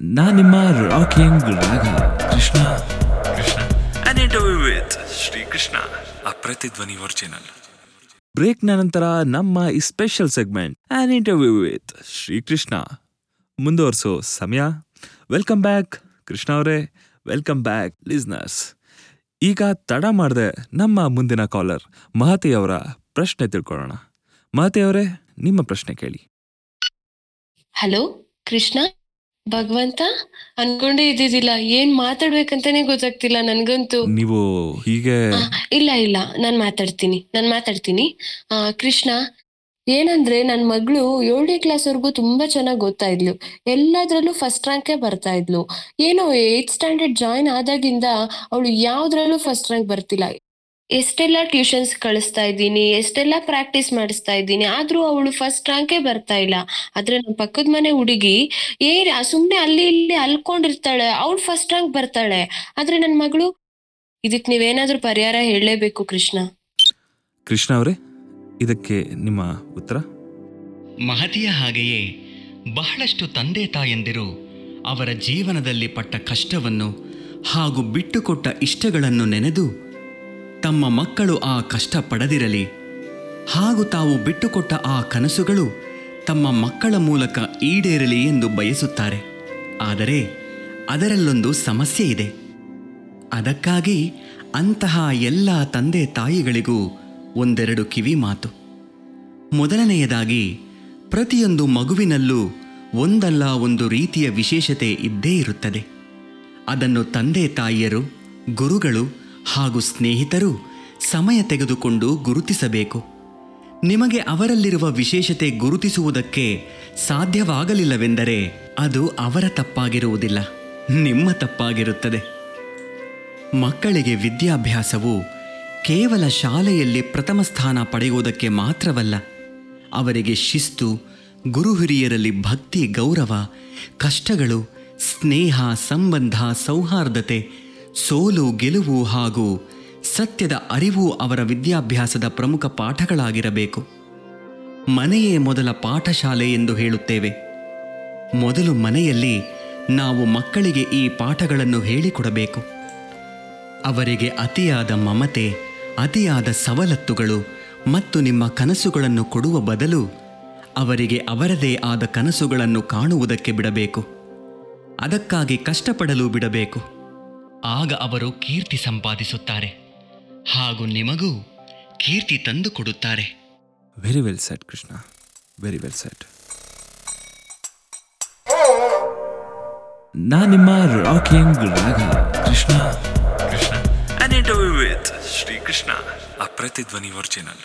ನಾ ನಿಮ್ಮ rocking Raga? Krishna. Krishna. An interview with Shri Krishna ಆ ಪ್ರತಿಧ್ವನಿ ಒರಿಜಿನಲ್ ಬ್ರೇಕ್ನ ನಂತರ ನಮ್ಮ ಈ special segment an interview with Shrikrishna ಮುಂದುವರಿಸೋ ಸಮಯ. ವೆಲ್ಕಮ್ ಬ್ಯಾಕ್ ಕೃಷ್ಣ ಅವರೇ. ವೆಲ್ಕಮ್ ಬ್ಯಾಕ್ ಲಿಸ್ನರ್ಸ್ ಈಗ ತಡ ಮಾಡದೆ ನಮ್ಮ ಮುಂದಿನ ಕಾಲರ್ ಮಹತಿ ಅವರ ಪ್ರಶ್ನೆ ತಿಳ್ಕೊಳ್ಳೋಣ. ಮಹತಿ ಅವರೇ ನಿಮ್ಮ ಪ್ರಶ್ನೆ ಕೇಳಿ. ಹಲೋ ಕೃಷ್ಣ ಭಗವಂತ? ಅನ್ಕೊಂಡೇ ಇದ್ದಿದ್ದಿಲ್ಲ. ಏನ್ ಮಾತಾಡ್ಬೇಕಂತಾನೆ ಗೊತ್ತಾಗ್ತಿಲ್ಲ ನನ್ಗಂತೂ. ನೀವು ಹೀಗೆ ಇಲ್ಲ ಇಲ್ಲ. ನಾನ್ ಮಾತಾಡ್ತೀನಿ. ನಾನ್ ಮಾತಾಡ್ತೀನಿ. ಆ ಕೃಷ್ಣ ಏನಂದ್ರೆ ನನ್ ಮಗಳು ಏಳನೇ ಕ್ಲಾಸ್ ವರ್ಗು ತುಂಬಾ ಚೆನ್ನಾಗಿ ಗೊತ್ತಾ ಇದ್ಲು. ಎಲ್ಲದ್ರಲ್ಲೂ ಫಸ್ಟ್ ರ್ಯಾಂಕೇ ಬರ್ತಾ ಇದ್ಲು. ಏನೋ ಏತ್ ಸ್ಟ್ಯಾಂಡರ್ಡ್ ಜಾಯಿನ್ ಆದಾಗಿಂದ ಅವಳು ಯಾವ್ದ್ರಲ್ಲೂ ಫಸ್ಟ್ ರ್ಯಾಂಕ್ ಬರ್ತಿಲ್ಲ. ಎಷ್ಟೆಲ್ಲ ಟ್ಯೂಷನ್ಸ್ ಕಳಿಸ್ತಾ ಇದ್ದೀನಿ ಎಷ್ಟೆಲ್ಲ ಪ್ರಾಕ್ಟೀಸ್ ಮಾಡಿಸ್ತಾ ಇದ್ದೀನಿ ಆದ್ರೂ ಅವಳು ಫಸ್ಟ್ ರ್ಯಾಂಕೇ ಬರ್ತಾ ಇಲ್ಲ. ಆದ್ರೆ ನಮ್ಮ ಪಕ್ಕದ ಮನೆ ಹುಡುಗಿ ಏ ಸುಮ್ನೆ ಅಲ್ಲಿ ಇಲ್ಲಿ ಅಲ್ಕೊಂಡಿರ್ತಾಳೆ ಅವಳು ಫಸ್ಟ್ ರ್ಯಾಂಕ್ ಬರ್ತಾಳೆ. ಆದ್ರೆ ನನ್ನ ಮಗಳು ಇದಕ್ ನೀವೇನಾದ್ರೂ ಪರಿಹಾರ ಹೇಳಲೇಬೇಕು ಕೃಷ್ಣ. ಕೃಷ್ಣ ಅವರೇ ಇದಕ್ಕೆ ನಿಮ್ಮ ಉತ್ತರ? ಮಹತಿಯ ಹಾಗೆಯೇ ಬಹಳಷ್ಟು ತಂದೆ ತಾಯಂದಿರು ಅವರ ಜೀವನದಲ್ಲಿ ಪಟ್ಟ ಕಷ್ಟವನ್ನು ಹಾಗೂ ಬಿಟ್ಟುಕೊಟ್ಟ ಇಷ್ಟಗಳನ್ನು ನೆನೆದು ತಮ್ಮ ಮಕ್ಕಳು ಆ ಕಷ್ಟ ಪಡೆದಿರಲಿ ಹಾಗೂ ತಾವು ಬಿಟ್ಟುಕೊಟ್ಟ ಆ ಕನಸುಗಳು ತಮ್ಮ ಮಕ್ಕಳ ಮೂಲಕ ಈಡೇರಲಿ ಎಂದು ಬಯಸುತ್ತಾರೆ. ಆದರೆ ಅದರಲ್ಲೊಂದು ಸಮಸ್ಯೆ ಇದೆ. ಅದಕ್ಕಾಗಿ ಅಂತಹ ಎಲ್ಲ ತಂದೆ ತಾಯಿಗಳಿಗೂ ಒಂದೆರಡು ಕಿವಿ ಮಾತು. ಮೊದಲನೆಯದಾಗಿ, ಪ್ರತಿಯೊಂದು ಮಗುವಿನಲ್ಲೂ ಒಂದಲ್ಲ ಒಂದು ರೀತಿಯ ವಿಶೇಷತೆ ಇದ್ದೇ ಇರುತ್ತದೆ. ಅದನ್ನು ತಂದೆ ತಾಯಿಯರು, ಗುರುಗಳು ಹಾಗೂ ಸ್ನೇಹಿತರು ಸಮಯ ತೆಗೆದುಕೊಂಡು ಗುರುತಿಸಬೇಕು. ನಿಮಗೆ ಅವರಲ್ಲಿರುವ ವಿಶೇಷತೆ ಗುರುತಿಸುವುದಕ್ಕೆ ಸಾಧ್ಯವಾಗಲಿಲ್ಲವೆಂದರೆ ಅದು ಅವರ ತಪ್ಪಾಗಿರುವುದಿಲ್ಲ, ನಿಮ್ಮ ತಪ್ಪಾಗಿರುತ್ತದೆ. ಮಕ್ಕಳಿಗೆ ವಿದ್ಯಾಭ್ಯಾಸವು ಕೇವಲ ಶಾಲೆಯಲ್ಲಿ ಪ್ರಥಮ ಸ್ಥಾನ ಪಡೆಯುವುದಕ್ಕೆ ಮಾತ್ರವಲ್ಲ, ಅವರಿಗೆ ಶಿಸ್ತು ಗುರು ಹಿರಿಯರಲ್ಲಿ ಭಕ್ತಿ, ಗೌರವ, ಕಷ್ಟಗಳು, ಸ್ನೇಹ, ಸಂಬಂಧ, ಸೌಹಾರ್ದತೆ ಸೋಲು, ಗೆಲುವು ಹಾಗೂ ಸತ್ಯದ ಅರಿವು ಅವರ ವಿದ್ಯಾಭ್ಯಾಸದ ಪ್ರಮುಖ ಪಾಠಗಳಾಗಿರಬೇಕು. ಮನೆಯೇ ಮೊದಲ ಪಾಠಶಾಲೆ ಎಂದು ಹೇಳುತ್ತೇವೆ. ಮೊದಲು ಮನೆಯಲ್ಲಿ ನಾವು ಮಕ್ಕಳಿಗೆ ಈ ಪಾಠಗಳನ್ನು ಹೇಳಿಕೊಡಬೇಕು. ಅವರಿಗೆ ಅತಿಯಾದ ಮಮತೆ, ಅತಿಯಾದ ಸವಲತ್ತುಗಳು ಮತ್ತು ನಿಮ್ಮ ಕನಸುಗಳನ್ನು ಕೊಡುವ ಬದಲು ಅವರಿಗೆ ಅವರದೇ ಆದ ಕನಸುಗಳನ್ನು ಕಾಣುವುದಕ್ಕೆ ಬಿಡಬೇಕು. ಅದಕ್ಕಾಗಿ ಕಷ್ಟಪಡಲು ಬಿಡಬೇಕು. ಆಗ ಅವರು ಕೀರ್ತಿ ಸಂಪಾದಿಸುತ್ತಾರೆ ಹಾಗೂ ನಿಮಗೂ ಕೀರ್ತಿ ತಂದು ಕೊಡುತ್ತಾರೆ. Very well set Krishna very well set ನಾ ನಿಮ್ಮ rocking Raga Krishna Krishna an interview with Shri Krishna ಆ ಪ್ರತಿಧ್ವನಿ ಒರಿಜಿನಲ್